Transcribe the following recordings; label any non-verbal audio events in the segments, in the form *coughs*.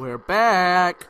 We're back.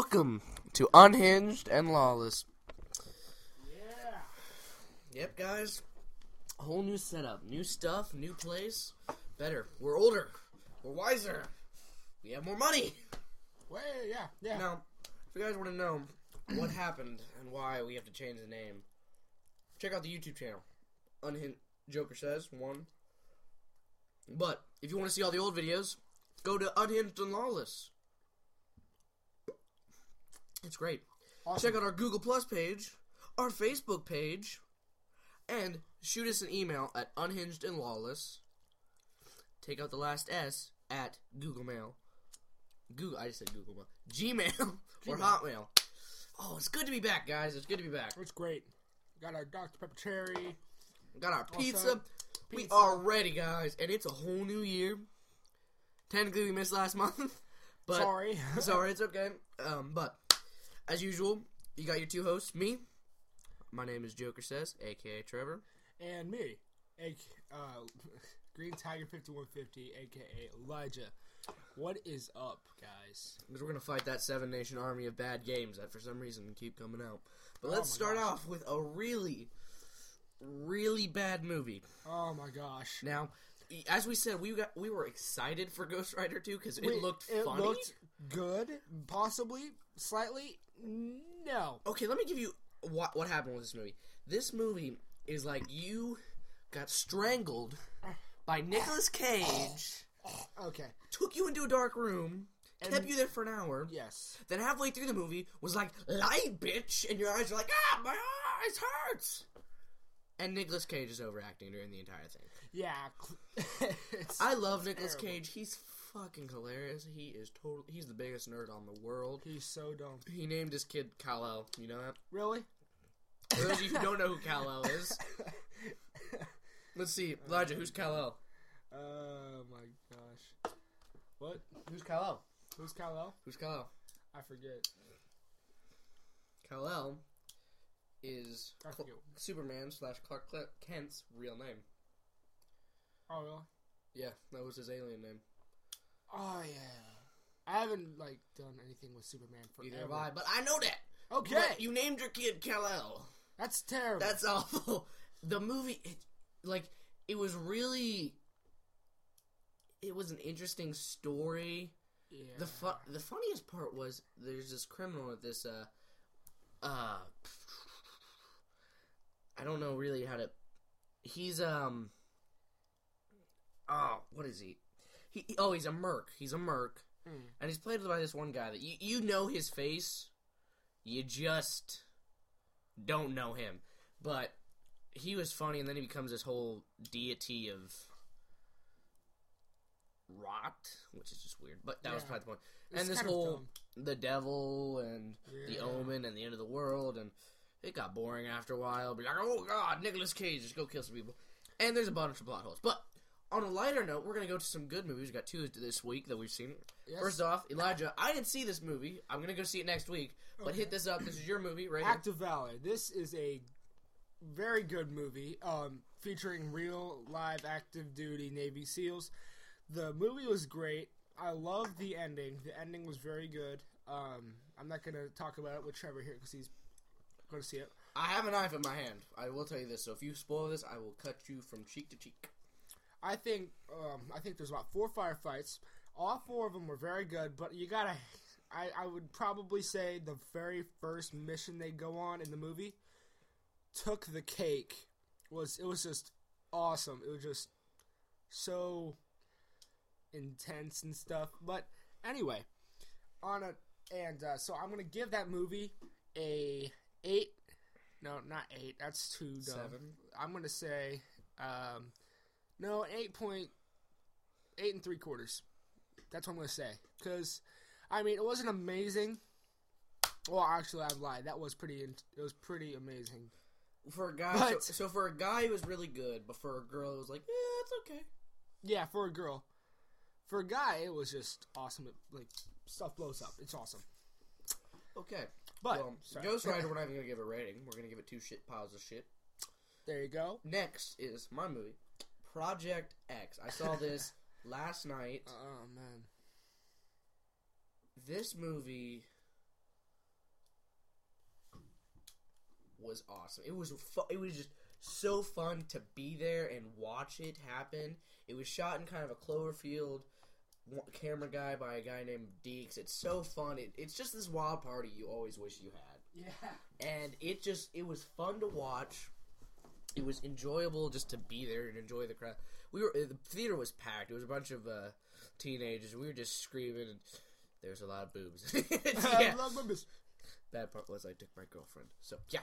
Welcome to Unhinged and Lawless. Yeah. Yep, guys. A Whole new setup, new stuff, new place. Better. We're older. We're wiser. We have more money. Well, yeah, yeah. Now, if you guys want to know what happened and why we have to change the name, check out the YouTube channel. Unhinged Joker says one. But if you want to see all the old videos, go to Unhinged and Lawless. It's great. Awesome. Check out our Google Plus page, our Facebook page, and shoot us an email at unhinged and lawless. Take out the last S at Google Mail. Google, I just said Google Mail. *laughs* Gmail or Hotmail. Oh, it's good to be back, guys. It's good to be back. It's great. We Got our Dr. Pepper cherry. We got our Also, pizza. We are ready, guys, and it's a whole new year. Technically, we missed last *laughs* month, but Sorry. *laughs* sorry, it's okay. Um, but as usual, you got your two hosts, me. My name is Joker Says, aka Trevor. and me, a, uh, *laughs* Green Tiger 5150, aka Elijah. What is up, guys? Because we're gonna fight that Seven Nation army of bad games that for some reason keep coming out. But Oh let's my start gosh. off with a really, really bad movie. Oh my gosh. Now, as we said, we got we were excited for Ghost Rider 2 because it looked it looked good, possibly, slightly. No. Okay, let me give you what what happened with this movie. This movie is like you got strangled by Nicolas Cage, Okay. took you into a dark room, kept you there for an hour. Yes. Then halfway through the movie was like, "Lie, bitch," and your eyes are like, "Ah, my eyes hurts." And Nicolas Cage is overacting during the entire thing. Yeah. *laughs* I love Nicolas. Cage. He's fucking hilarious. He is total. He's the biggest nerd on the world. he's so dumb. He named his kid Kal El. You know that? Really? For those of you who don't know who Kal El is, *laughs* let's see. Elijah, who's Kal El? Oh uh, my gosh. What? Who's Kal El? Who's Kal-El? Who's Kal El? I forget. Kal El is I Cl- Superman slash Clark Kent's real name. Oh really? Yeah, that was his alien name. Oh yeah. I haven't like done anything with Superman for Neither have I, but I know that. Okay, But you named your kid Kal El. that's terrible. That's awful. The movie, it, like, it was really. It was an interesting story. yeah. The fu- the funniest part was there's this criminal at this uh uh I don't know really how to he's um oh what is he he oh he's a merc he's a merc Mm. and he's played by this one guy that you you know his face you just don't know him but he was funny, and then he becomes this whole deity of rot, which is just weird. But that was Yeah. probably the point. And this whole the devil and the omen and the end of the world, and it got boring after a while. Be like, oh god, Nicolas Cage, just go kill some people. And there's a bunch of plot holes. But on a lighter note, we're gonna go to some good movies. We got two this week that we've seen. Yes. First off, Elijah, I didn't see this movie. I'm gonna go see it next week. But Okay. hit this up. This is your movie, right? Act of Valor. This is a very good movie, um, featuring real live active duty Navy SEALs. The movie was great. I love the ending. The ending was very good. Um, I'm not gonna talk about it with Trevor here because he's going to see it. I have a knife in my hand. I will tell you this. So if you spoil this, I will cut you from cheek to cheek. I think um, I think there's about four firefights. All four of them were very good, but you gotta. I, I would probably say the very first mission they go on in the movie took the cake. Was it was just awesome. It was just so intense and stuff. But anyway, on a and uh, so I'm gonna give that movie a eight. No, not eight. That's too dumb. Seven. I'm gonna say um, no, eight point eight and three quarters. That's what I'm gonna say. Because I mean, it wasn't amazing. Well, actually, I've lied. That was pretty. It was pretty amazing. For a guy, But- so, so for a guy, it was really good. But for a girl, it was like, yeah, it's okay. Yeah, for a girl. For a guy, it was just awesome. It, like stuff blows up. It's awesome. Okay. But well. Ghost *laughs* Rider, we're not even gonna give a rating. We're gonna give it two shit piles of shit. there you go. Next is my movie, Project X. I saw *laughs* this last night. Oh man. This movie was awesome. It was fu- it was just so fun to be there and watch it happen. It was shot in kind of a Cloverfield camera guy by a guy named Deeks. It's so fun. It, it's just this wild party you always wish you had. Yeah. and it just it was fun to watch. It was enjoyable just to be there and enjoy the crowd. We were the theater was packed. It was a bunch of uh, teenagers. We were just screaming, and there was a lot of boobs. *laughs* *laughs* yeah. I love movies. Bad part was I took my girlfriend. So yeah,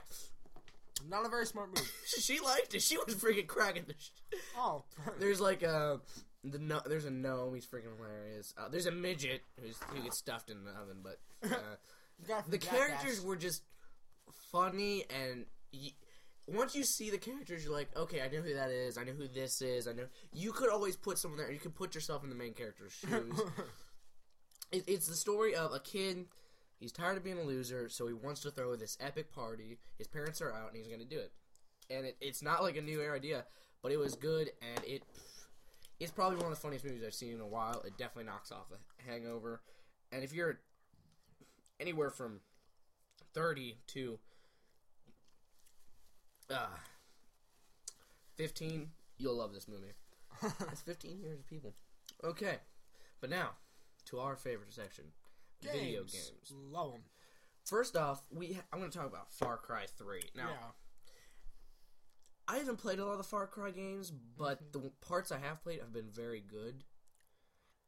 Not a very smart move. *laughs* she liked it. She was freaking cracking the. Sh- Oh. there's like a the no, there's a gnome. He's freaking hilarious. Uh, there's a midget who's who gets stuffed in the oven, but. Uh, the Jackass. characters were just funny and y- once you see the characters you're like okay i know who that is. I know who this is. I know you could always put someone there. You could put yourself in the main character's *laughs* shoes. It, it's the story of a kid. He's tired of being a loser so he wants to throw this epic party. His parents are out and he's going to do it. And it, it's not like a new era idea but it was good and it it's probably one of the funniest movies i've seen in a while. It definitely knocks off the hangover. And if you're anywhere from 30 to uh, 15, you'll love this movie. *laughs* It's 15 years of people. Okay, but now to our favorite section video games. Love them. First off, we ha- I'm going to talk about Far Cry 3. Now, yeah. I haven't played a lot of the Far Cry games, but the parts I have played have been very good.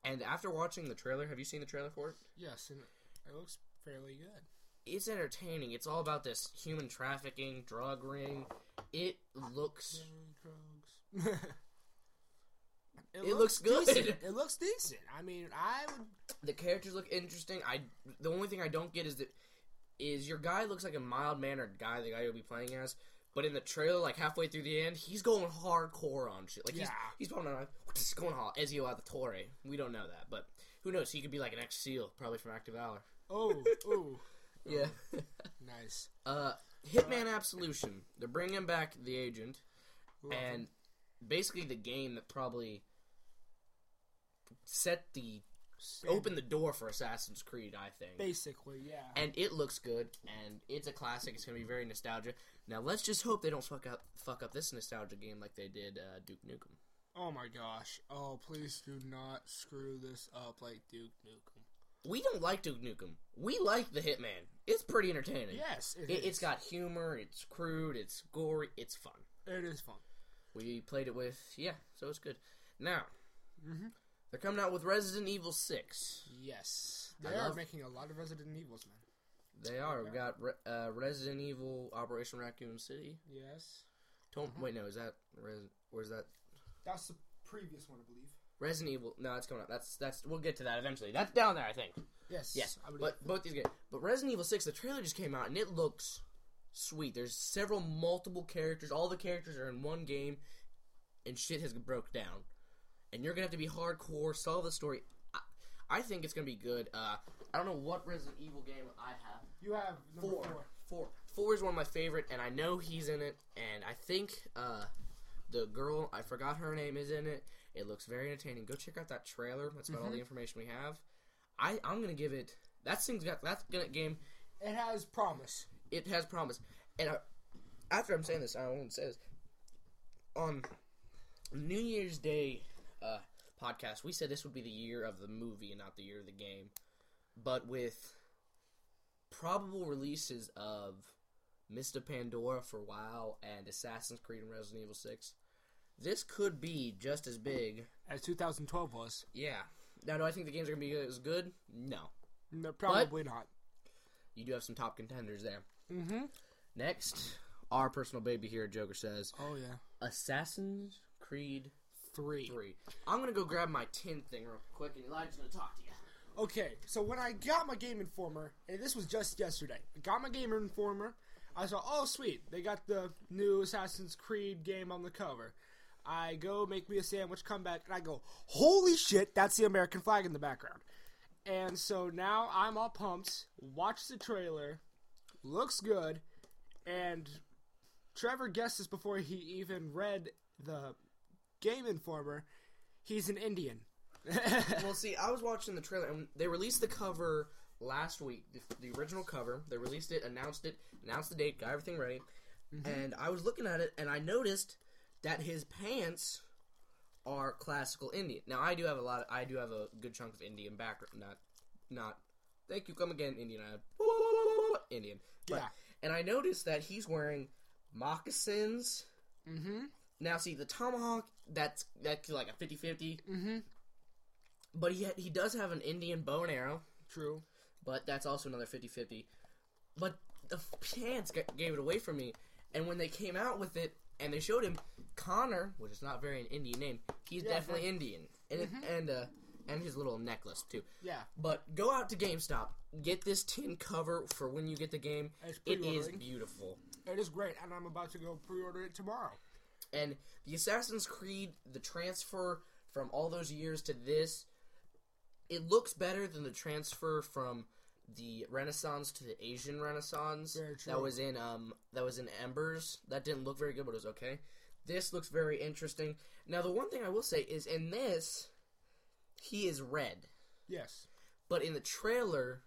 And after watching the trailer, have you seen the trailer for it? Yes, and it looks fairly good. It's entertaining. It's all about this human trafficking drug ring. It looks drugs. *laughs* It looks good. Decent. It looks decent. I mean, I would. the characters look interesting. I the only thing I don't get is that is your guy looks like a mild mannered guy. The guy you'll be playing as. But in the trailer, like halfway through the end, he's going hardcore on shit. Like he's Yeah. he's probably not *laughs* just going hard. Ezio Auditore. We don't know that, but who knows? He could be like an ex SEAL, probably from Act of Valor. Oh, *laughs* oh, Yeah. *laughs* nice. uh, Hitman Absolution. They're bringing back the agent. Love and basically the game that probably set the Same. opened the door for Assassin's Creed, I think. Basically, yeah. And it looks good, and it's a classic. It's gonna be very nostalgic. Now let's just hope they don't fuck up fuck up this nostalgia game like they did uh, Duke Nukem. oh my gosh. Oh, please do not screw this up like Duke Nukem. We don't like Duke Nukem. We like the Hitman. It's pretty entertaining. Yes, it It, is. it's got humor. It's crude. It's gory. It's fun. It is fun. We played it with yeah, so it's good. Now Mhm. they're coming out with Resident Evil Six. Yes, I they are love- making a lot of Resident Evils, man. They are. We got Re- uh, Resident Evil Operation Raccoon City. Yes. Don't wait. No, is that Res- where's that? That's the previous one, I believe. Resident Evil. No, that's coming up. That's that's. We'll get to that eventually. That's down there, I think. Yes. Yes, I but both these games. But Resident Evil Six, the trailer just came out and it looks sweet. There's several multiple characters. All the characters are in one game, and shit has broke down. And you're gonna have to be hardcore, solve the story. I, I think it's gonna be good. Uh, I don't know what Resident Evil game I have. you have number Four. four. Four. Four is one of my favorite, and I know he's in it. And I think uh, the girl, I forgot her name, is in it. It looks very entertaining. Go check out that trailer. That's about all the information we have. I I'm gonna give it. That thing's got that gonna game. It has promise. It has promise. And uh, after I'm saying this, I want to say this on New Year's Day uh, podcast. We said this would be the year of the movie and not the year of the game. But with probable releases of Mists of Pandaria for WoW and Assassin's Creed and Resident Evil 6, this could be just as big. As 2012 was. Yeah. Now, do I think the games are going to be as good? No. No, probably not. You do have some top contenders there. Mm-hmm. Next, our personal baby here, Joker says Oh yeah. Assassin's Creed Three. 3. I'm going to go grab my tin thing real quick, and Elijah's to talk to you. Okay, so when I got my Game Informer, and this was just yesterday, I got my Game Informer. I saw, oh sweet, they got the new Assassin's Creed game on the cover. I go make me a sandwich, come back, and I go, holy shit, that's the American flag in the background. And so now I'm all pumped. Watch the trailer, looks good, and Trevor guessed this before he even read the Game Informer. He's an Indian. *laughs* well, see, I was watching the trailer, and they released the cover last week, the, the original cover. They released it, announced it, announced the date, got everything ready, mm-hmm. and I was looking at it, and I noticed that his pants are classical Indian. Now, I do have a lot. Of, I do have a good chunk of Indian background. Not, not. Thank you. Come again, Indian. I Indian. But, Yeah. And I noticed that he's wearing moccasins. mm-hmm. Now, see, the tomahawk, that's that's like a 50-50. Mm-hmm. But he, ha- he does have an Indian bow and arrow. True. but that's also another 50-50. But the pants g- gave it away from me, and when they came out with it and they showed him Connor, which is not very an Indian name, he's Yeah, definitely Indian, and it, and uh and his little necklace too. Yeah. But go out to GameStop, get this tin cover for when you get the game. It is beautiful. It is great, and I'm about to go pre-order it tomorrow. And the Assassin's Creed, the transfer from all those years to this, it looks better than the transfer from the Renaissance to the Asian Renaissance. Very true. That was in um that was in Embers. That didn't look very good, but it was okay. This looks very interesting. Now the one thing I will say is in this, he is red, Yes. but in the trailer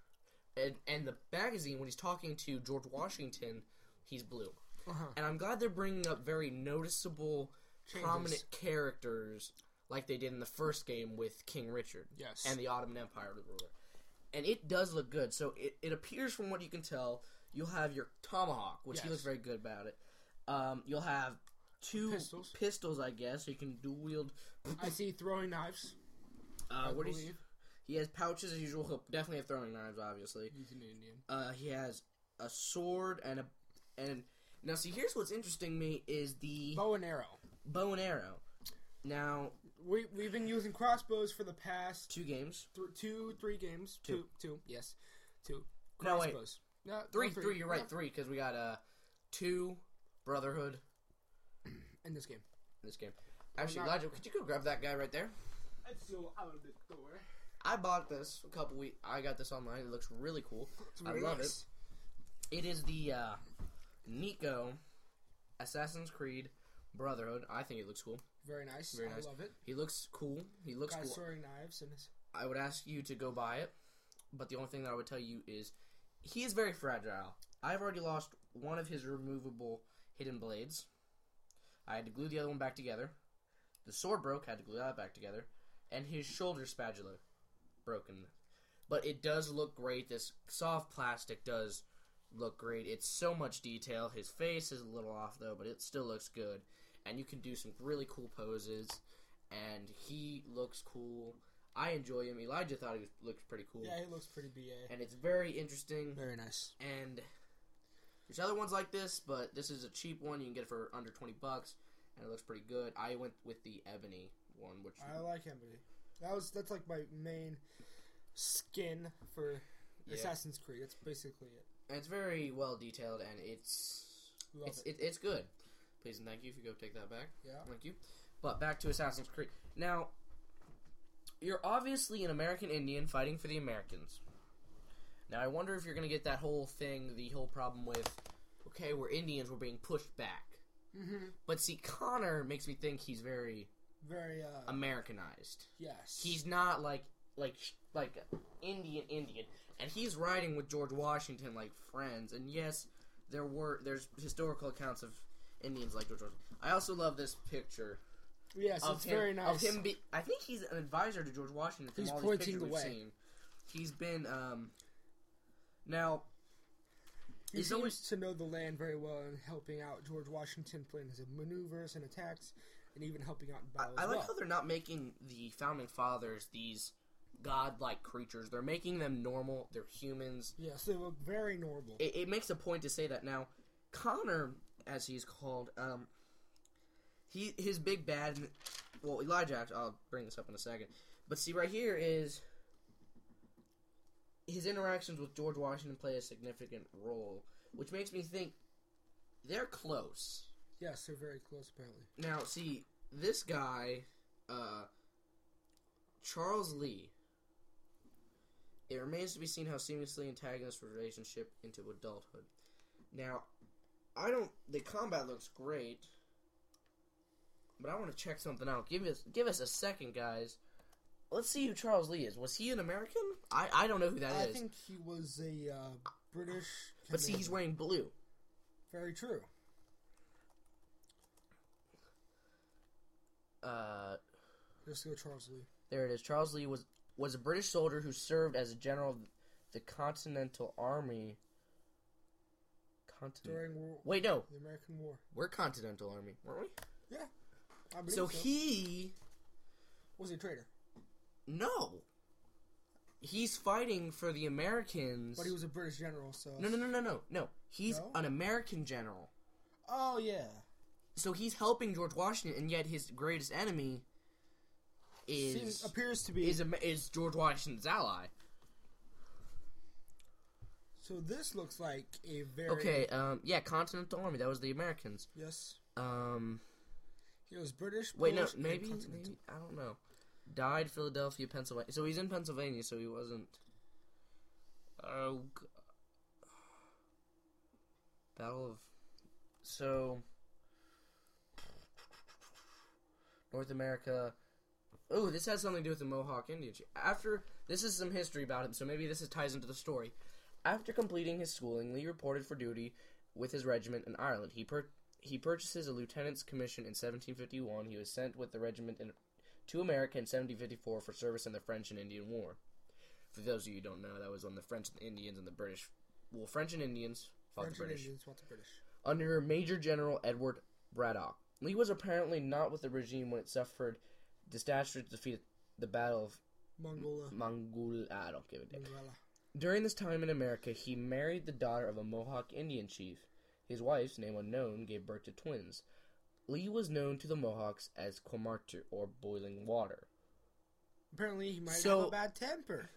and and the magazine when he's talking to George Washington, he's blue. Uh-huh. And I'm glad they're bringing up very noticeable, Changes. prominent characters like they did in the first game with King Richard Yes. and the Ottoman Empire ruler. And it does look good. So it, it appears from what you can tell, you'll have your tomahawk, which he looks very good about it. Um, you'll have two Pistols. pistols, I guess, so you can dual wield. I see throwing knives. Uh, what is he has pouches as usual. He'll definitely have throwing knives, obviously. He's an Indian. Uh, he has a sword and a and now see here's what's interesting me is the Bow and arrow. bow and arrow. Now We we've been using crossbows for the past two games, th- two, three games. Two. two, two, yes, two. No, wait. Crossbows. No, three, no, three. You're right, Yeah, three because we got uh two Brotherhood *clears throat* In this game. in this game. Actually, not- Elijah, could you go grab that guy right there? Let's go out of the door. I bought this a couple weeks. I got this online. It looks really cool. *laughs* I love it. It is the uh, Nico Assassin's Creed Brotherhood. I think it looks cool. Very nice. Very I nice. love it. He looks cool. He looks Got cool. throwing knives and his. I would ask you to go buy it, but the only thing that I would tell you is he is very fragile. I've already lost one of his removable hidden blades. I had to glue the other one back together. The sword broke, had to glue that back together, and his shoulder spatula broken. But it does look great. This soft plastic does look great. It's so much detail. His face is a little off though, but it still looks good. And you can do some really cool poses. And he looks cool. I enjoy him. Elijah thought he was, looked pretty cool, Yeah, he looks pretty ba. and it's very interesting. Very nice. And there's other ones like this, but this is a cheap one. You can get it for under twenty bucks, and it looks pretty good. I went with the ebony one, which I like Ebony. That was that's like my main skin for Yeah. Assassin's Creed. That's basically it. and it's very well detailed, and it's Love it's it. it, it's good. Please and thank you if you go take that back. Yeah. Thank you. But back to Assassin's Creed. Now, you're obviously an American Indian fighting for the Americans. Now, I wonder if you're going to get that whole thing, the whole problem with, okay, we're Indians, we're being pushed back. Mm-hmm. But see, Connor makes me think he's very Very uh Americanized. yes. He's not like like like Indian Indian, and he's riding with George Washington like friends. And yes, there were there's historical accounts of Indians like George Washington. I also love this picture yes, of it's him, very nice. of him. Be, I think he's an advisor to George Washington. From He's all pointing the way. seen. He's been um. Now, he it's seems always to know the land very well and helping out George Washington planning his maneuvers and attacks, and even helping out in I, battle I as like well. how they're not making the founding fathers these godlike creatures. They're making them normal. They're humans. Yes, they look very normal. it, it makes a point to say that now connor as he's called um he his big bad well elijah i'll bring this up in a second. But see right here is his interactions with george washington play a significant role which makes me think they're close. Yes, they're very close apparently. now see this guy uh charles lee it remains to be seen how seamlessly antagonist relationship into adulthood. Now i don't the combat looks great but i want to check something out give us give us a second guys let's see who charles lee is was he an american i i don't know who that is. I think he was a uh, British. but see he's wearing blue very true. uh Let's go, Charles Lee. There it is. Charles Lee was was a British soldier who served as a general of the Continental Army. Continent. During World, Wait, no, the American War. we're Continental Army, weren't we? I believe So he was he a traitor, no, he's fighting for the Americans. but he was a British general. So no, no, no, no, no, no. He's No? an American general. Oh yeah, So he's helping George Washington, and yet his greatest enemy is Seems, appears to be. is, is George Washington's ally. So this looks like a very Okay, um, yeah, Continental Army. That was the Americans. Yes, Um. he was Britich. Wait, no, Polish, maybe, maybe I don't know. Died Philadelphia, Pennsylvania. So he's in Pennsylvania, so he wasn't. Oh, g- Battle of. So. North America. Oh, this has something to do with the Mohawk Indians. After this is some history about him, so maybe this is, ties into the story. After completing his schooling, Lee reported for duty with his regiment in Ireland. He per- he purchases a lieutenant's commission in 1751. He was sent with the regiment in, to America in 1754 for service in the French and Indian War. For those of you who don't know, that was when the French and the Indians and the British, well, French and Indians fought French the British Indians fought the British. under Major General Edward Braddock. Lee was apparently not with the regime when it suffered disaster to defeat the Battle of Mongola. Mangul. I don't give a damn. Mongola. During this time in America, he married the daughter of a Mohawk Indian chief. His wife's name unknown gave birth to twins. Lee was known to the Mohawks as Komartu, or boiling water. Apparently, he might So- have a bad temper.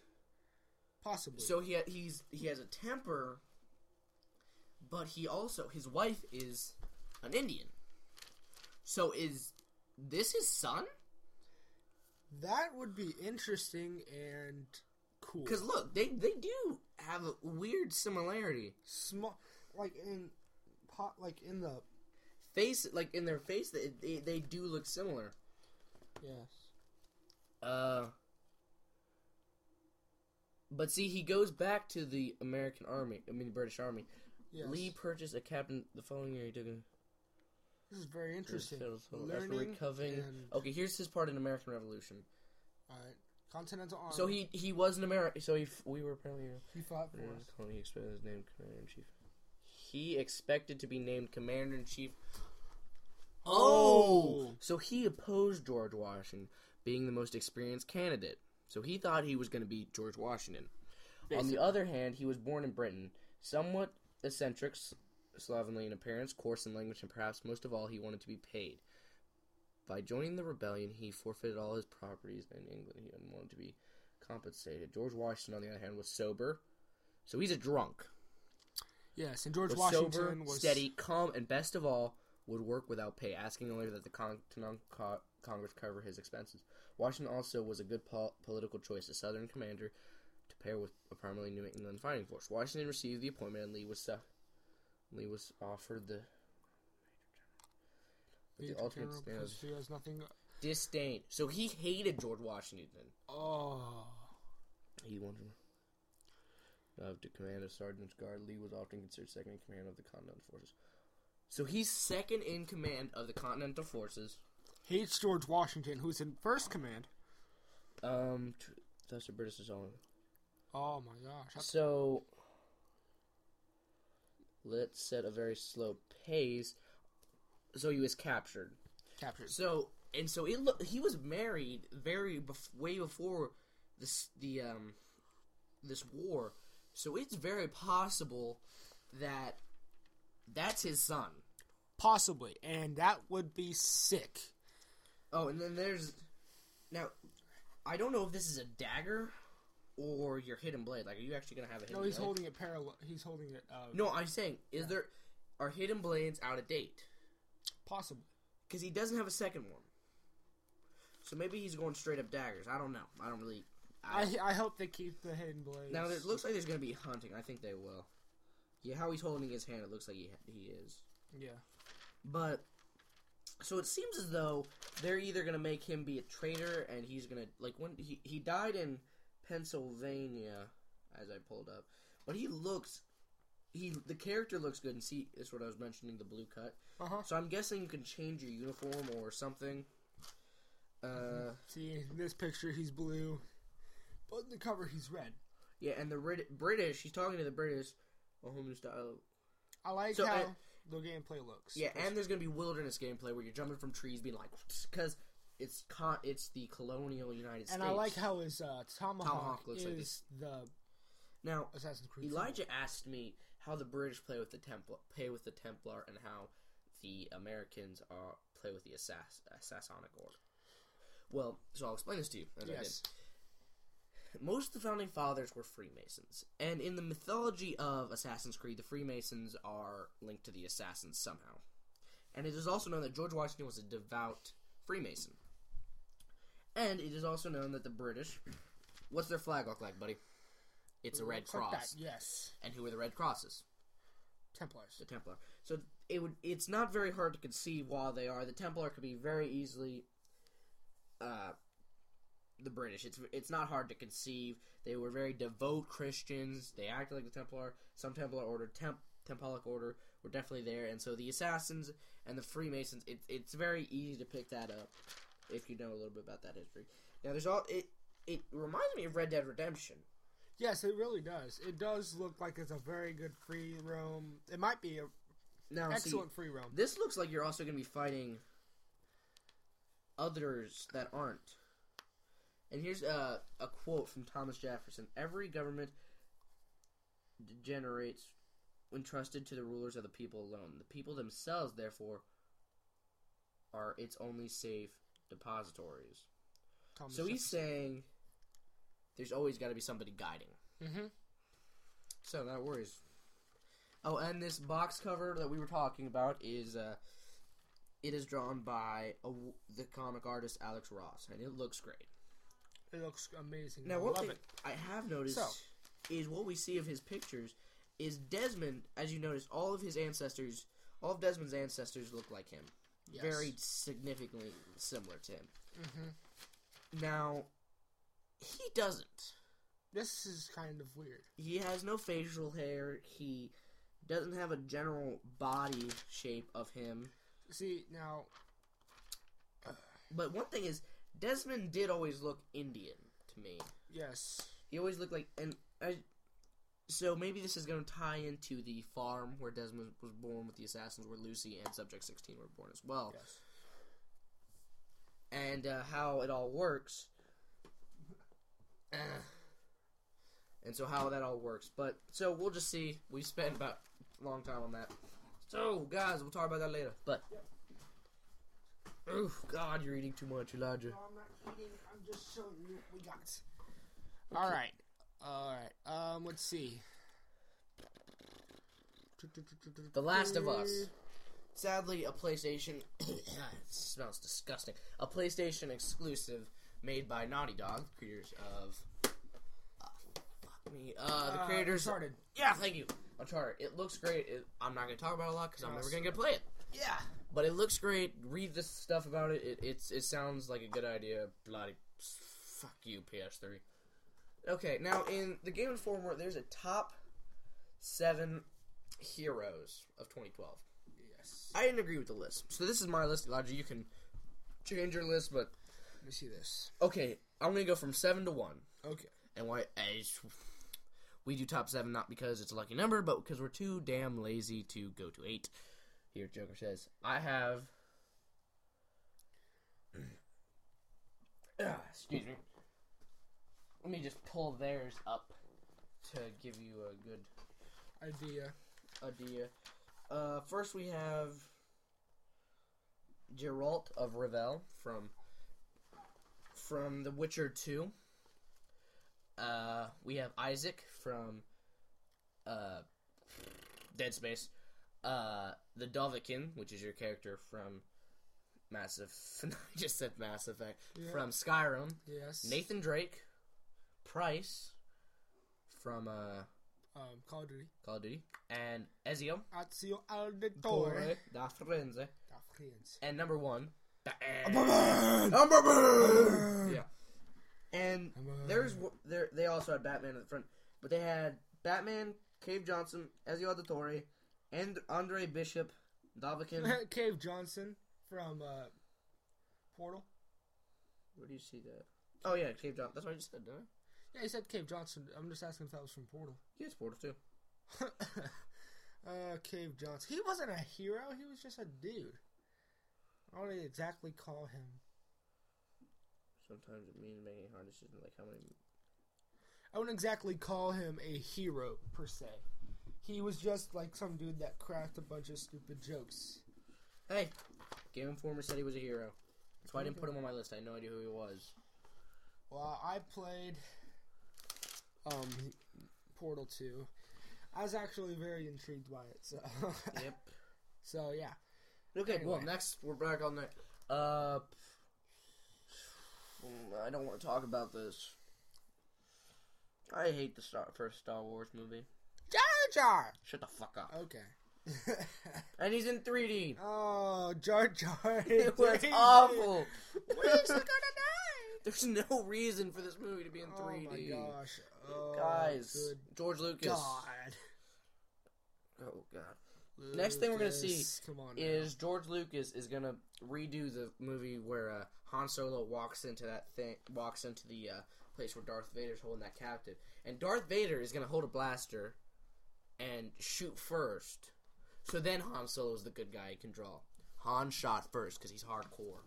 Possibly. So he ha- he's he has a temper, but he also his wife is an Indian. So is this his son? that would be interesting and cool. Because look, they they do have a weird similarity. small, like in pot, like in the Face like in their face, they they, they do look similar. yes. Uh, but see, he goes back to the American Army. I mean, the British Army. Yes. Lee purchased a captain the following year. He took a This is very interesting. after Learning recovering. and Okay, here's his part in American Revolution. alright, Continental Army. So he he was an American. So he f- we were apparently. he fought for us. calling he expected his name commander in chief. He expected to be named commander in chief. Oh! oh! so he opposed George Washington being the most experienced candidate. So he thought he was going to be George Washington. On the other hand, he was born in Britain, somewhat eccentric, s- slovenly in appearance, coarse in language, and perhaps most of all, he wanted to be paid. By joining the rebellion, he forfeited all his properties in England. He didn't want to be compensated. George Washington, on the other hand, was sober, so he's a drunk. Yes, and George Was Washington sober, was steady, calm, and best of all, would work without pay, asking only that the Continental Co- Congress cover his expenses. Washington also was a good pol- political choice, a Southern commander to pair with a primarily New England fighting force. Washington received the appointment, and Lee was su- Lee was offered the He the took ultimate care of stand of because he has nothing. disdain. So he hated George Washington. Oh, He wanted uh, to command a sergeant's guard. Lee was often considered second in command of the Continental Forces. So he's second in command of the Continental Forces. hates George Washington, who's in first command. Um, tr- thus the British is on. Oh my gosh, that's- So let's set a very slow pace. So he was captured. captured. So and so it look he was married very bef- way before this the um this war. So it's very possible that that's his son. Possibly, and that would be sick. Oh, and then there's now I don't know if this is a dagger or your hidden blade. Like, are you actually gonna have a hidden No, he's blade? holding it parallel. He's holding it. Uh, No, I'm saying, is there are hidden blades out of date? Possibly. Because he doesn't have a second one. So maybe he's going straight up daggers. I don't know. I don't really. I, I I hope they keep the hidden blades. now it looks like there's gonna be hunting. I think they will. Yeah, how he's holding his hand, it looks like he he is. yeah. But so it seems as though they're either gonna make him be a traitor, and he's gonna like when he he died in Pennsylvania, as I pulled up. But he looks, he the character looks good, and see, is what I was mentioning, the blue cut. Uh huh. So I'm guessing you can change your uniform or something. Uh, See in this picture, he's blue, but in the cover, he's red. yeah, and the Brit- British, he's talking to the British, a whole new style. I like So, how uh, the gameplay looks. Yeah, and there's gonna be wilderness gameplay where you're jumping from trees, being like, because it's con- it's the colonial United States. and I like how his uh, tomahawk, Tomahawk looks like is the now Assassin's Creed. Elijah asked me how the British play with the Templar, play with the Templar, and how the Americans are play with the Assass- Assassinic Order. Well, so I'll explain this to you. As I did. Yes. Most of the founding fathers were Freemasons, and in the mythology of Assassin's Creed, the Freemasons are linked to the assassins somehow. And it is also known that George Washington was a devout Freemason. And it is also known that the British, what's their flag look like, buddy? It's a red like cross. that, Yes. And who are the red crosses? Templars. The Templar. So it would. It's not very hard to conceive why they are. The Templar could be very easily. Uh, the British. It's it's not hard to conceive. They were very devout Christians. They acted like the Templar. Some Templar order, Temp Templic order, were definitely there. And so the Assassins and the Freemasons. It, it's very easy to pick that up if you know a little bit about that history. Now there's all it. It reminds me of Red Dead Redemption. Yes, it really does. It does look like it's a very good free roam. It might be an Now, see, excellent free roam. This looks like you're also going to be fighting others that aren't. And here's a, a quote from Thomas Jefferson Every government degenerates when trusted to the rulers of the people alone. The people themselves, therefore, are its only safe depositories. Thomas So he's saying there's always got to be somebody guiding. Mm-hmm. So that worries. Oh, and this box cover that we were talking about is uh, it is drawn by a w the comic artist Alex Ross, and it looks great. It looks amazing. Now, I one love thing it. I have noticed So. is what we see of his pictures is Desmond. As you notice, all of his ancestors, all of Desmond's ancestors look like him, Yes. very significantly similar to him. Mhm. Now, he doesn't. This is kind of weird. He has no facial hair. He doesn't have a general body shape of him. See now, But one thing is, Desmond did always look Indian to me. yes, He always looked like, and I. So maybe this is going to tie into the farm where Desmond was born with the assassins, where Lucy and Subject Sixteen were born as well, yes, and uh, how it all works. Eh. and so how that all works. But so we'll just see. We spent about a long time on that. So guys, we'll talk about that later. But oh God, you're eating too much, Elijah. No, I'm not eating. I'm just showing you what we got. All right. All right. Um, let's see. The Last of Us. Sadly, a PlayStation. *coughs* *coughs* it smells disgusting. A PlayStation exclusive made by Naughty Dog, creators of. Uh, fuck me. Uh, the Uh, creators. Uncharted. Yeah, thank you. Uncharted. It looks great. It, I'm not gonna talk about it a lot because I'm never gonna get to play it. Yeah. But it looks great. Read the stuff about it. it it's it sounds like a good idea. Bloody fuck you, PS3. Okay, now in the Game Informer, there's a top seven heroes of 2012. Yes. I didn't agree with the list, so this is my list. Elijah, you can change your list, but Let me see this. okay, I'm gonna go from seven to one. Okay. And why? we do top seven not because it's a lucky number, but because we're too damn lazy to go to eight. Here, Joker says, I have. Ah, excuse me. Let me just pull theirs up to give you a good Idea. idea. Uh, first we have Geralt of Rivelle from from The Witcher Two. Uh, we have Isaac from uh, Dead Space. Uh, the Dovahkiin, which is your character from Massive. *laughs* I just said Mass Effect Yeah. from Skyrim. Yes. Nathan Drake, Price from uh, Um, Call of Duty. Call of Duty, and Ezio Ezio Auditore. Da Firenze, Da Friends. and number one, Batman. Batman! Batman! Yeah, and Batman. there's there they also had Batman at the front, but they had Batman, Cave Johnson, Ezio Auditore, and Andre Bishop, Dovahkiin. *laughs* Cave Johnson from uh, Portal. Where do you see that? Oh yeah, Cave Johnson. That's what I just said, didn't I? Yeah, he said Cave Johnson. I'm just asking if that was from Portal. Yeah, it's Portal too. *laughs* uh, Cave Johnson. He wasn't a hero. He was just a dude. I don't exactly call him. Sometimes it means making hard decisions, like how many. I wouldn't exactly call him a hero per se. He was just like some dude that cracked a bunch of stupid jokes. Hey, Game Informer said he was a hero. That's why I didn't put him on my list. I had no idea who he was. Well, I played um Portal 2. I was actually very intrigued by it. So *laughs* Yep. so yeah. Okay, well, next we're back on that. Uh, I don't want to talk about this. I hate the Star first Star Wars movie. Jar Jar. Shut the fuck up. Okay. *laughs* And he's in 3D. oh, Jar Jar. *laughs* It was awful. Where's he gonna die? *laughs* There's no reason for this movie to be in 3D. Oh my gosh. Oh, Guys, George Lucas. God. Oh god. Next thing we're gonna see Come on. now. Is George Lucas is gonna redo the movie where uh, Han Solo walks into that thing, walks into the uh, place where Darth Vader's holding that captive, and Darth Vader is gonna hold a blaster and shoot first. So then Han Solo's the good guy he can draw. Han shot first because he's hardcore.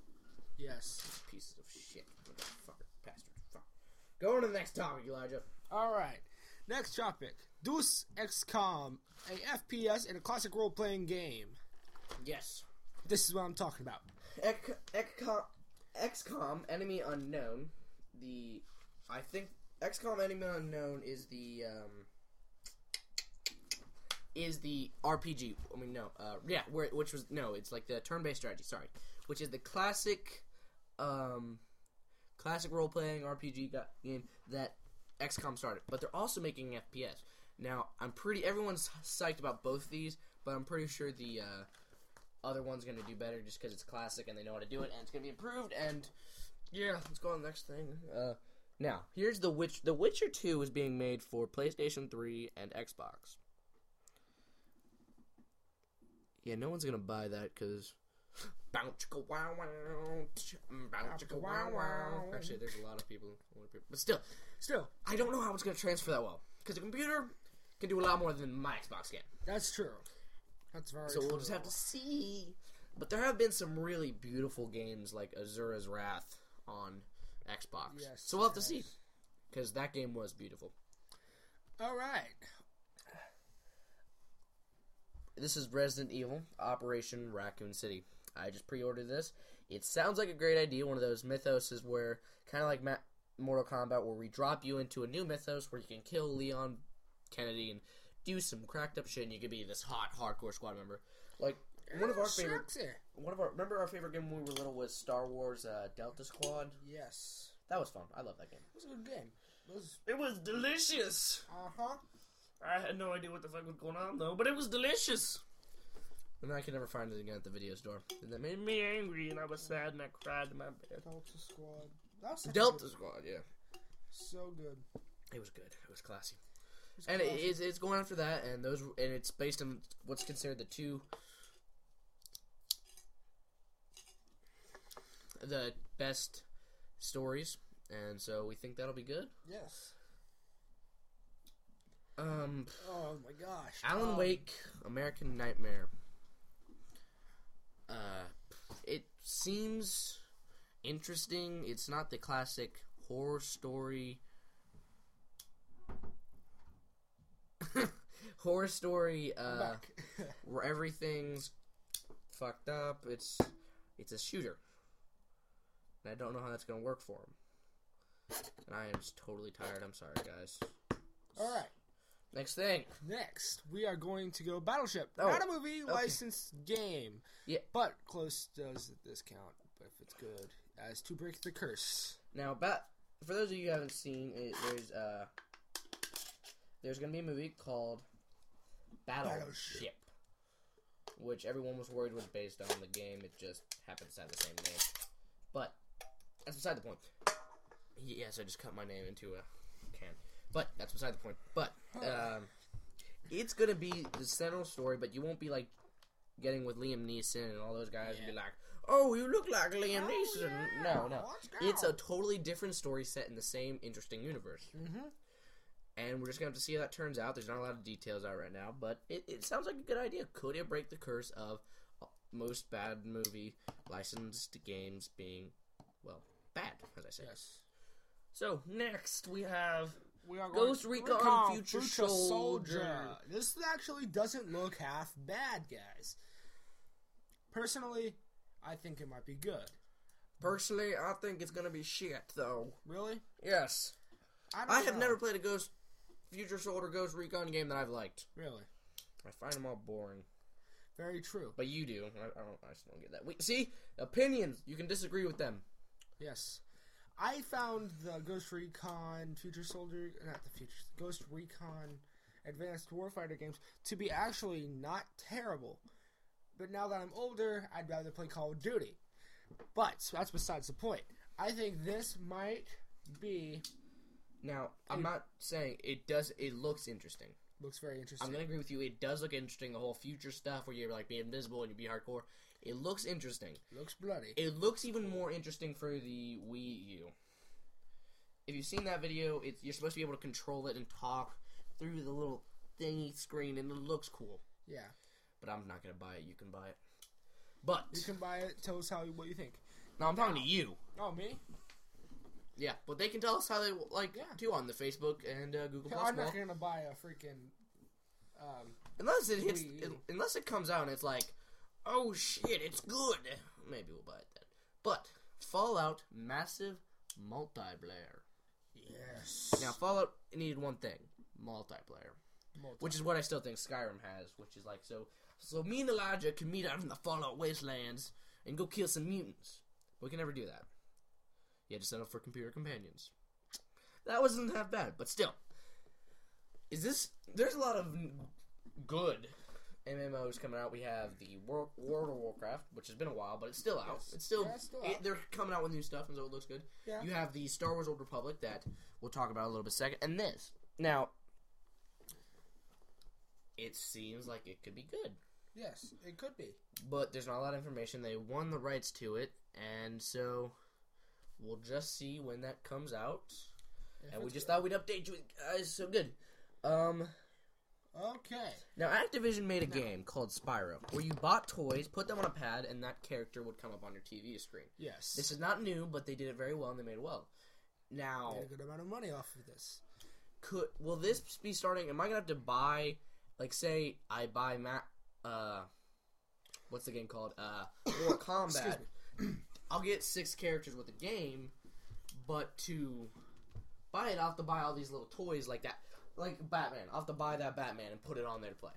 yes. Pieces of shit. Motherfucker. Bastard. Fuck. Go on to the next topic, Elijah. All right. Next topic. Deus XCOM, a FPS in a classic role-playing game. Yes. This is what I'm talking about. Ec- XCOM, XCOM Enemy Unknown. The I think XCOM Enemy Unknown is the um, is the RPG. I mean, no, uh, yeah, where which was no, it's like the turn-based strategy. Sorry, which is the classic, um, classic role-playing RPG game that XCOM started. But they're also making an FPS. Now, I'm pretty. Everyone's psyched about both of these, but I'm pretty sure the uh, other one's gonna do better just because it's classic and they know how to do it and it's gonna be improved. And yeah, let's go on to the next thing. Uh, now, here's the Witch. The Witcher Two is being made for PlayStation Three and Xbox. Yeah, no one's gonna buy that because. *gasps* Actually, there's a lot of people, a lot of people- but still, Still, I don't know how it's gonna transfer that well because the computer can do a lot more than my Xbox can. that's true. That's very So true. we'll just have to see. But there have been some really beautiful games like Asura's Wrath on Xbox. Yes, so we'll have to see. because that game was beautiful. All right. This is Resident Evil Operation Raccoon City. I just pre-ordered this. It sounds like a great idea. One of those mythoses where, kind of like Ma- Mortal Kombat, where we drop you into a new mythos where you can kill Leon Kennedy and do some cracked up shit, and you could be this hot hardcore squad member. Like one of our favorite, one of our remember our favorite game when we were little was Star Wars uh, Delta Squad. Yes. That was fun. I love that game. It was a good game. It was. It was delicious. Uh huh. I had no idea what the fuck was going on though, but it was delicious. And I could never find it again at the video store. And that made me angry, and I was sad, and I cried in my bed. Delta Squad. That was Delta good- Squad, yeah. So good. It was good. It was classy. It was And it, it's, it's going after that, and those, and it's based on what's considered the two, the best stories, and so we think that'll be good. yes. Um, Oh my gosh. Alan Um, Wake, American Nightmare. Uh, it seems interesting. It's not the classic horror story. Horror story uh, *laughs* where everything's fucked up. It's it's a shooter, and I don't know how that's gonna work for him. And I am just totally tired. I'm sorry, guys. All right. Next thing. Next, we are going to go Battleship. Oh, Not a movie, licensed game. Yeah. But close does this count? But if it's good, as to break the curse. Now, bat for those of you who haven't seen it, there's uh there's gonna be a movie called Battleship, Battleship. which everyone was worried was based on the game. It just happens to have the same name, but that's beside the point. Yes, I just cut my name into a can, but that's beside the point. But um, it's gonna be the central story, but you won't be like getting with Liam Neeson and all those guys and be like, "Oh, you look like Liam Oh, Neeson." yeah, No, no, it's a totally different story set in the same interesting universe. Mm-hmm. And we're just gonna have to see how that turns out. There's not a lot of details out right now, but it, it sounds like a good idea. Could it break the curse of uh, most bad movie licensed games being, well, bad, as I say. Yes. So next we have We are Ghost Recon Future Soldier. This actually doesn't look half bad, guys. Personally, I think it might be good. personally, I think it's gonna be shit though. Really? Yes, don't I have never played a Ghost Future Soldier Ghost Recon game that I've liked. Really? I find them all boring, Very true. but you do. I, I don't. I just don't get that. We, see opinions. You can disagree with them. Yes. I found the Ghost Recon Future Soldier, not the Future, Ghost Recon Advanced Warfighter games to be actually not terrible. But now that I'm older, I'd rather play Call of Duty. But that's besides the point. I think this might be Now, I'm not saying it does. It looks interesting. looks very interesting. I'm gonna agree with you. It does look interesting. The whole future stuff where you're like be invisible and you be hardcore. It looks interesting. looks bloody. It looks even more interesting for the Wii U. If you've seen that video, it's you're supposed to be able to control it and talk through the little thingy screen, and it looks cool. yeah. But I'm not gonna buy it. You can buy it. But You can buy it. Tell us how what you think. no, I'm talking to you. Oh, me? Yeah, but they can tell us how they like Yeah. too on the Facebook and uh, Google Plus. I'm not gonna buy a freaking. Um, Unless it hits, U. unless it comes out and it's like, oh shit, it's good. Maybe we'll buy it then. But Fallout, massive multiplayer. yes. Now Fallout needed one thing: multiplayer, which is what I still think Skyrim has. Which is like so. So me and Elijah can meet out in the Fallout wastelands and go kill some mutants. We can never do that. You had to settle for computer companions. That wasn't that bad, but still. Is this? There's a lot of good MMOs coming out. We have the World, World of Warcraft, which has been a while, but it's still out. Yes. It's still, Yeah, it's still it- out. they're coming out with new stuff, and so it looks good. Yeah. You have the Star Wars Old Republic that we'll talk about a little bit second, and this. Now, it seems like it could be good, Yes, it could be. but there's not a lot of information. They won the rights to it, and so we'll just see when that comes out. If and we just good. thought we'd update you guys. So good. Um, Okay. now Activision made a game called Spyro, where you bought toys, put them on a pad, and that character would come up on your TV screen. Yes. This is not new, but they did it very well and they made it well. Now, Made a good amount of money off of this. could will this be starting? Am I gonna have to buy, like, say I buy Matt, uh, what's the game called? Uh, Mortal *coughs* Kombat. I'll get six characters with the game, but to buy it, I'll have to buy all these little toys like that, like Batman. I'll have to buy that Batman and put it on there to play.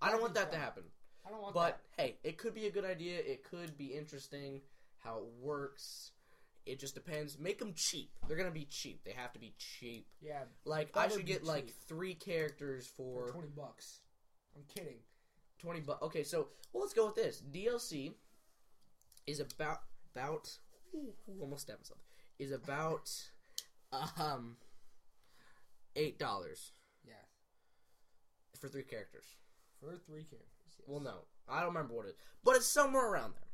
I don't want that to happen. I don't want But hey, it could be a good idea. It could be interesting how it works. It just depends. Make them cheap. They're gonna be cheap. They have to be cheap. Yeah, Like I should get like three characters for for twenty bucks. I'm kidding. twenty bucks. Okay, so well, let's go with this. DLC is about about ooh, almost stabbed myself. Is about um eight dollars Yeah, for three characters. for three characters. Yes. Well, no, I don't remember what it is, but it's somewhere around there.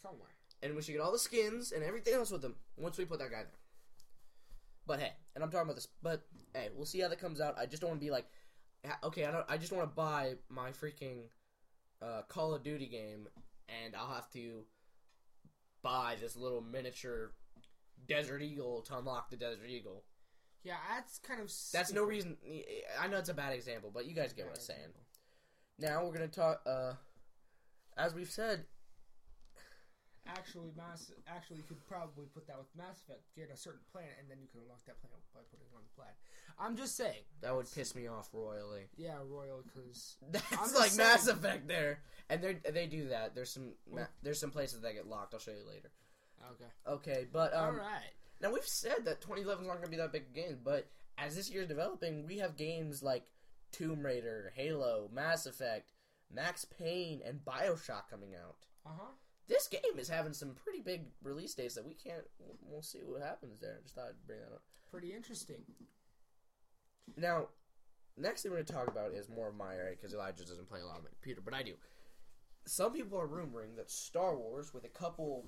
somewhere. and we should get all the skins and everything else with them once we put that guy there. But hey, and I'm talking about this. But hey, we'll see how that comes out. I just don't want to be like, okay, I don't. I just want to buy my freaking uh, Call of Duty game, and I'll have to buy this little miniature Desert Eagle to unlock the Desert Eagle. Yeah, that's kind of. That's no reason. I know it's a bad example, but you guys get what I'm saying. Now we're gonna talk. Uh, as we've said, Actually, Mass. Actually, you could probably put that with Mass Effect. Get a certain planet, and then you can unlock that planet by putting it on the planet. I'm just saying. that would piss me off royally. Yeah, Royal, because *laughs* That's like saying. Mass Effect there, and they they do that. There's some ma- there's some places that get locked. I'll show you later. okay. Okay, but um, All right. now we've said that 2011 is not going to be that big a game, but as this year's developing, we have games like Tomb Raider, Halo, Mass Effect, Max Payne, and Bioshock coming out. Uh huh. This game is having some pretty big release dates that we can't. We'll see what happens there. Just thought I'd bring that up. Pretty interesting. Now, next thing we're going to talk about is more of my area because Elijah doesn't play a lot on my computer, but I do. Some people are rumoring that Star Wars, with a couple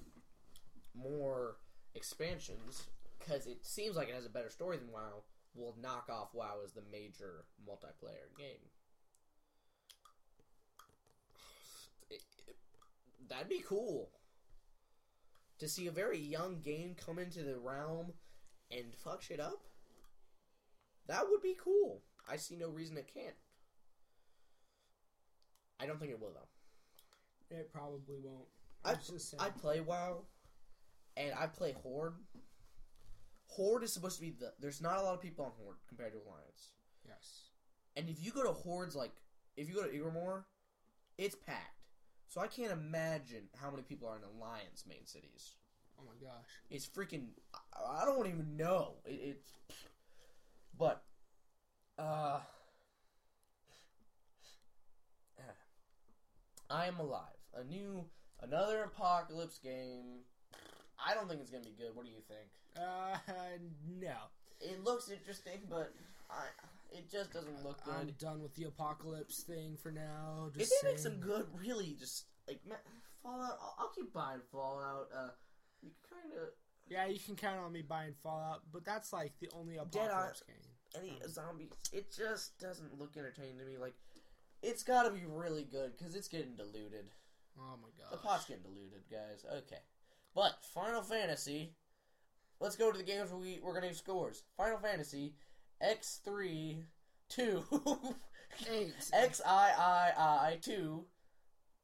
more expansions, because it seems like it has a better story than WoW, will knock off WoW as the major multiplayer game. That'd be cool. To see a very young game come into the realm and fuck shit up. That would be cool. I see no reason it can't. I don't think it will though. It probably won't. I. I play WoW, and I play Horde. Horde is supposed to be the. There's not a lot of people on Horde compared to Alliance. yes. And if you go to Horde's, like if you go to Orgrimmar, it's packed. So I can't imagine how many people are in Alliance main cities. Oh my gosh. It's freaking. I, I don't even know. It, it's. But, uh, I am alive. A new, another apocalypse game. I don't think it's gonna be good. What do you think? Uh, no. It looks interesting, but I, it just doesn't look good. I'm done with the apocalypse thing for now. If Just they make some good, really, just like Fallout, I'll, I'll keep buying Fallout. Uh, you kind of Yeah, you can count on me buying Fallout, but that's like the only Dead apocalypse game. any um, zombies. It just doesn't look entertaining to me. Like, it's got to be really good because it's getting diluted. Oh my god, The pot's getting diluted, guys. Okay, but Final Fantasy. Let's go to the games where we we're gonna give scores. Final Fantasy X three two Eight. *laughs* X I I I two.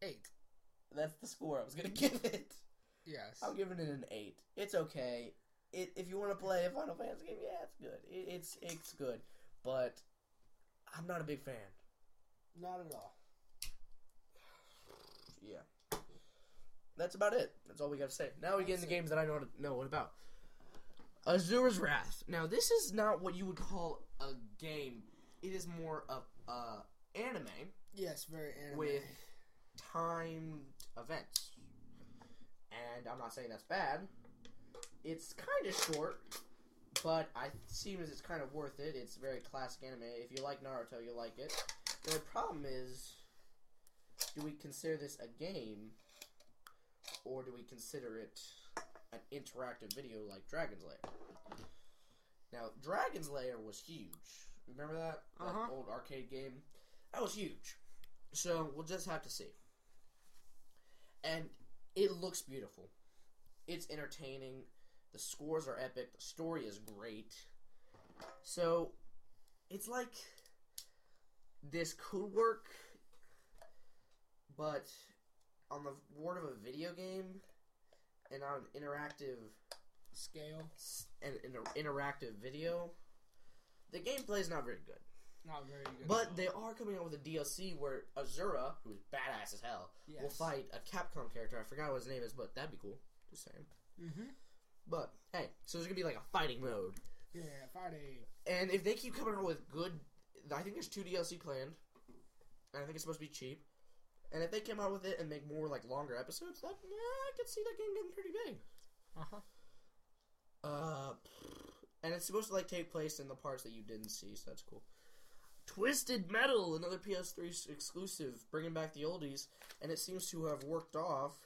Eight. That's the score I was gonna *laughs* give it. Yes. I'm giving it an eight. It's okay. It, if you want to play a Final Fantasy game, yeah, it's good. It, it's it's good, but I'm not a big fan. Not at all. Yeah, that's about it. That's all we got to say. Now we get into games that I know to know what about. Asura's Wrath. Now this is not what you would call a game. It is more of a anime Yes, very anime. with timed events. And I'm not saying that's bad. It's kind of short, but I seem as it's kind of worth it. It's very classic anime. If you like Naruto, you'll like it. The problem is, do we consider this a game, or do we consider it an interactive video like Dragon's Lair? Now, Dragon's Lair was huge. Remember that? That Uh-huh. old arcade game? That was huge. So we'll just have to see. And it looks beautiful. It's entertaining. The scores are epic. The story is great. So, it's like this could work, but on the word of a video game and on an interactive Scale. and an interactive video, the gameplay is not very good. Not very good. But they are coming out with a DLC where Asura, who's badass as hell, will fight a Capcom character. I forgot what his name is, but that'd be cool. Just saying. Mm-hmm. But hey, so there's gonna be like a fighting mode, Yeah, Friday. and if they keep coming out with good, I think there's two DLC planned, and I think it's supposed to be cheap. And if they came out with it and make more like longer episodes, that yeah, I could see that game getting pretty big. Uh-huh. Uh, and it's supposed to like take place in the parts that you didn't see, so that's cool. Twisted Metal, another PS3 exclusive, bringing back the oldies, and it seems to have worked off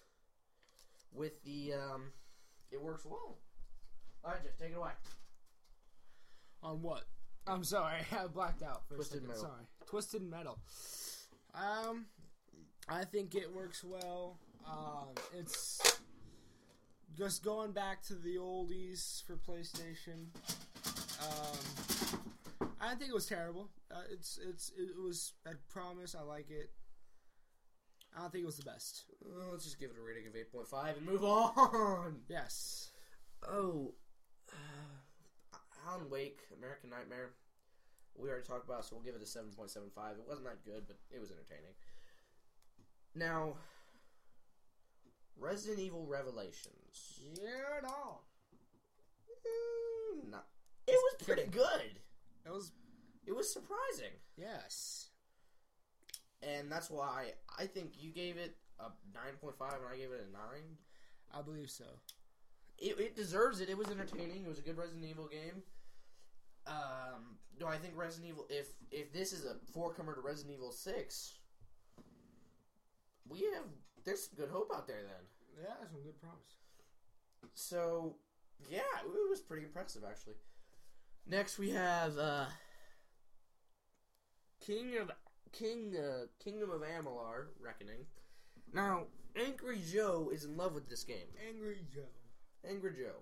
with the um. It works well. All right, Jeff, take it away. On what? I'm sorry, *laughs* I blacked out for Twisted a second. Metal. Sorry. Twisted Metal. Um, I think it works well. Um, it's just going back to the oldies for PlayStation. Um, I think it was terrible. Uh, it's it's it was I promise I like it. I don't think it was the best. Uh, let's just give it a rating of 8.5 and move on. Yes. Oh, uh, Alan Wake, American Nightmare. We already talked about, it, so we'll give it a seven point seven five. It wasn't that good, but it was entertaining. Now, Resident Evil Revelations. Yeah, no. Mm, not. It was pretty good. It was It was surprising, yes. and that's why I think you gave it a nine point five, and I gave it a nine. I believe so. it, it deserves it. It was entertaining. It was a good Resident Evil game. Um, do I think Resident Evil? If if this is a forecomer to Resident Evil Six, we have there's some good hope out there. Then, Yeah, some good promise. so yeah, it was pretty impressive actually. Next we have uh, King of King uh, Kingdom of Amalur Reckoning. Now, Angry Joe is in love with this game. Angry Joe. Angry Joe.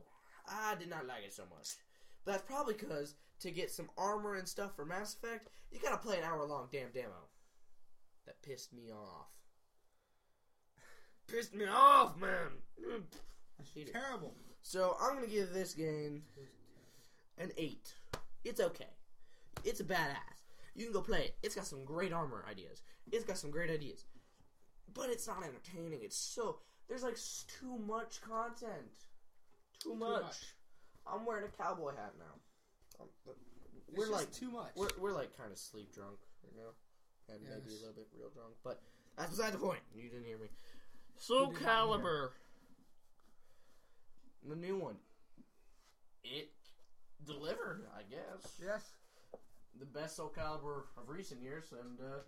I did not like it so much. But that's probably because to get some armor and stuff for Mass Effect, you gotta play an hour long damn demo. That pissed me off. Pissed me off, man. I hate it. Terrible. So I'm gonna give this game an eight. It's okay. It's a badass. You can go play it. It's got some great armor ideas. It's got some great ideas. But it's not entertaining. It's so there's like too much content. Too much. much. I'm wearing a cowboy hat now. Um, we're just like too much. we're we're like kind of sleep drunk, you know, and maybe a little bit real drunk. But that's beside the point. You didn't hear me. You Soul did not hear. Calibur, the new one. It delivered, I guess. yes. The best Soul Calibur of recent years, and uh,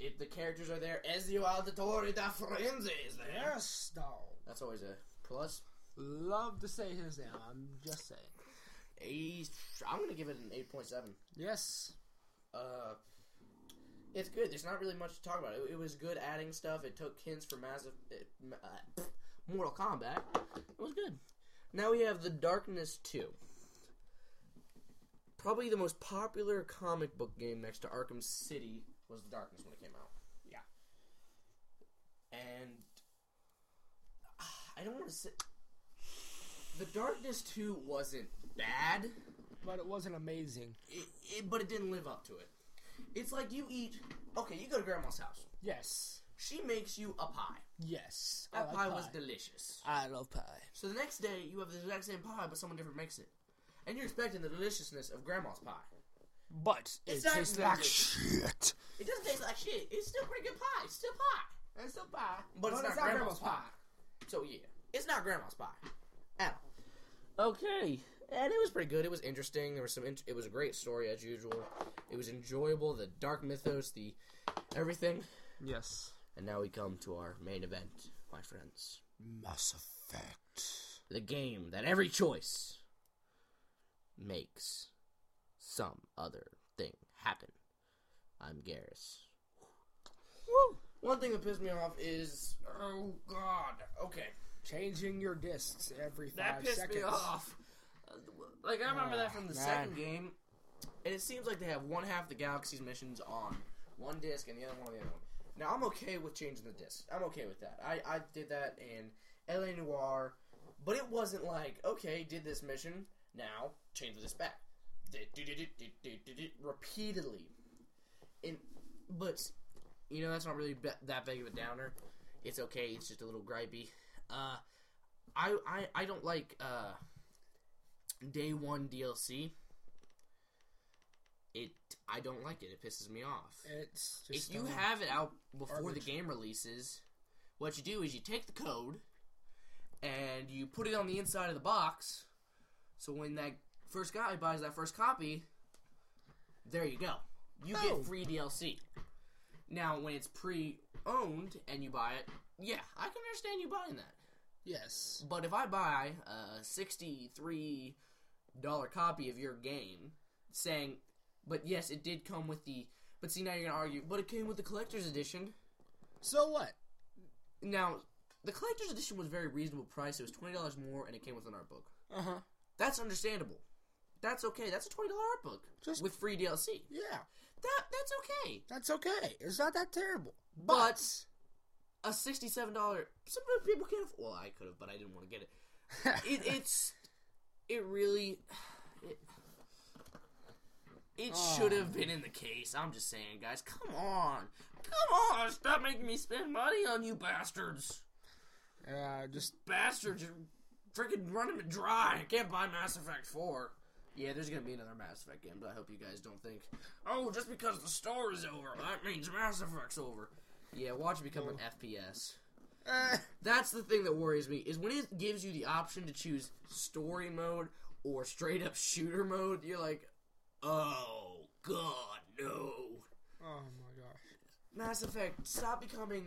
it the characters are there. Ezio Auditore da Firenze is there. Yes, dog. That's always a plus. Love to say his name. I'm just saying. i'm gonna give it an eight point seven. Yes. Uh, it's good. There's not really much to talk about. It, it was good adding stuff. It took hints from Massive, uh, Mortal Kombat. It was good. Now we have The Darkness 2. Probably the most popular comic book game next to Arkham City was The Darkness when it came out. Yeah. And ah, I don't want to say The Darkness 2 wasn't bad. But it wasn't amazing. it, it, but it didn't live up to it. It's like you eat. Okay, you go to grandma's house. Yes. She makes you a pie. Yes. That like pie, was delicious. I love pie. So the next day, you have the exact same pie, but someone different makes it, and you're expecting the deliciousness of grandma's pie. But It's it not tastes very like good. shit. It doesn't taste like shit. It's still pretty good pie. It's still pie. It's still pie. But it's not grandma's pie. So yeah, it's not grandma's pie at all. Okay, and it was pretty good. It was interesting. There was some. Int- it was a great story as usual. It was enjoyable. The dark mythos, the everything. Yes. And now we come to our main event, my friends. Mass Effect. The game that every choice makes some other thing happen. I'm Garrus. Woo! One thing that pissed me off is oh god. Okay, Changing your discs every five That pissed seconds. me off. Like I remember that Oh, from the man. second game, and it seems like they have one half the galaxy's missions on one disc and the other one on the other one. Now I'm okay with changing the disc. I'm okay with that. I I did that in LA Noire, but it wasn't like okay, did this mission now change the disc back, repeatedly. And but you know that's not really be- that big of a downer. It's okay. It's just a little gripey. Uh, I I I don't like uh day one DLC. It I don't like it. It pisses me off. It's just If you have it out before garbage. the game releases, what you do is you take the code and you put it on the inside of the box. So when that first guy buys that first copy, there you go. You Oh. get free DLC. Now, when it's pre-owned and you buy it, yeah, I can understand you buying that. yes, But if I buy a sixty-three dollar copy of your game, saying, "But yes, it did come with the," but see now you're gonna argue, but it came with the collector's edition. so what? Now, the collector's edition was a very reasonable price. It was twenty dollars more, and it came with an art book. Uh huh. That's understandable. That's okay. That's a twenty dollar art book Just- with free DLC. Yeah, That that's okay. that's okay. It's not that terrible. But But a sixty-seven dollar. Some people can't. aff- Well, I could have, but I didn't want to get it. *laughs* it, it's it really it, it Oh. should have been in the case. I'm just saying, guys. Come on, come on! Stop making me spend money on you bastards. uh, just Bastards, you're freaking running me dry. I can't buy Mass Effect Four. Yeah, there's gonna be another Mass Effect game, but I hope you guys don't think, oh, just because the store is over, that means Mass Effect's over. Yeah, watch it become an FPS. uh, That's the thing that worries me is when it gives you the option to choose story mode or straight up shooter mode. You're like, oh god, no. oh my gosh. Mass Effect, stop becoming.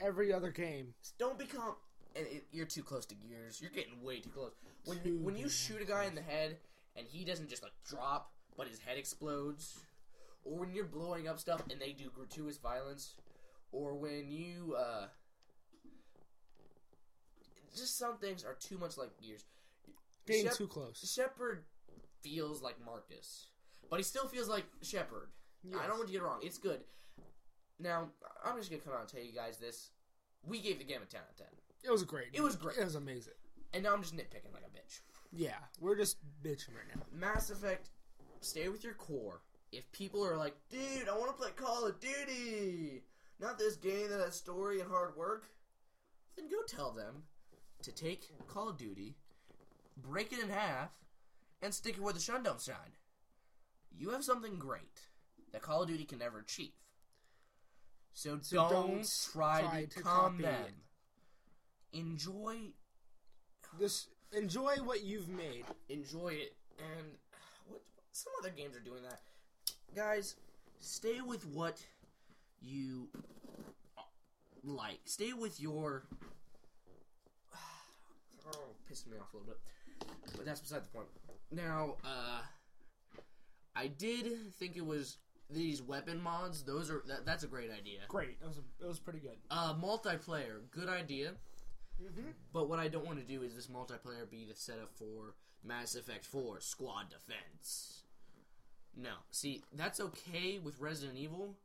Every other game. Don't become. And it, you're too close to Gears. You're getting way too close. When Too when you shoot a guy in the head and he doesn't just like drop, but his head explodes, or when you're blowing up stuff and they do gratuitous violence, or when you uh, just some things are too much like Gears. Getting Shep- too close. Shepard feels like Marcus, but he still feels like Shepard. I don't want to get it wrong. It's good. Now, I'm just gonna come out and tell you guys this. We gave the game a 10 out of 10. It was great. It was great. It was amazing. And now I'm just nitpicking like a bitch. Yeah, we're just bitching right now. Mass Effect, stay with your core. If people are like, dude, I want to play Call of Duty, not this game that has story and hard work, then go tell them to take Call of Duty, break it in half, and stick it where the sun don't shine. You have something great that Call of Duty can never achieve. So, So don't, don't try, try to, to calm them. it. Enjoy This enjoy what you've made. enjoy it. And what some other games are doing that. Guys, stay with what you like. Stay with your. Oh, pissing me off a little bit. But that's beside the point. Now, uh, I did think it was these weapon mods. Those are that, that's a great idea. Great. It was it was pretty good. Uh, multiplayer, good idea. Mm-hmm. But what I don't want to do is this multiplayer be the setup for Mass Effect 4 Squad Defense. No. See, that's okay with Resident Evil,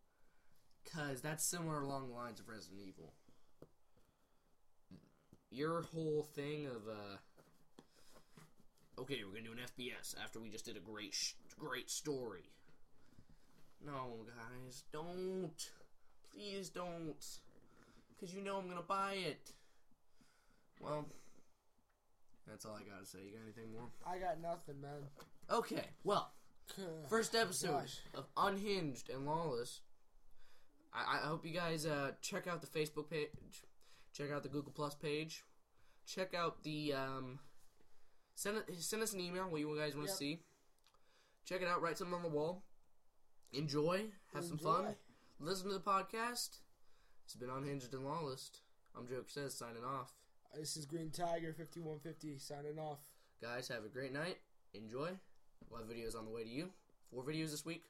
because that's similar along the lines of Resident Evil. Your whole thing of, uh. Okay, we're gonna do an FPS after we just did a great, sh- great story. No, guys, don't. Please don't. Because you know I'm gonna buy it. Well, that's all I gotta say. You got anything more? I got nothing, man. Okay, well, *sighs* first episode Gosh. of Unhinged and Lawless. I, I hope you guys uh, check out the Facebook page, check out the Google Plus page, check out the um, send send us an email what you guys want to Yep. see. Check it out. Write something on the wall. Enjoy. Have some fun. Listen to the podcast. It's been Unhinged and Lawless. I'm Joe Says signing off. This is Green Tiger 5150 signing off. Guys, have a great night. Enjoy. We'll have videos on the way to you. Four videos this week.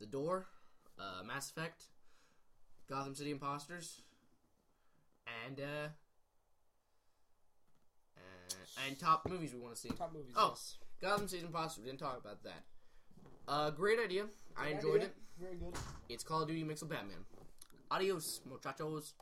The Door, uh, Mass Effect, Gotham City Imposters, and uh, and top movies we want to see. Top movies. Oh. yes. Gotham City Imposters. We didn't talk about that. Uh, great idea. I enjoyed idea. it. Very good. It's Call of Duty mixed with Batman. Adios, muchachos.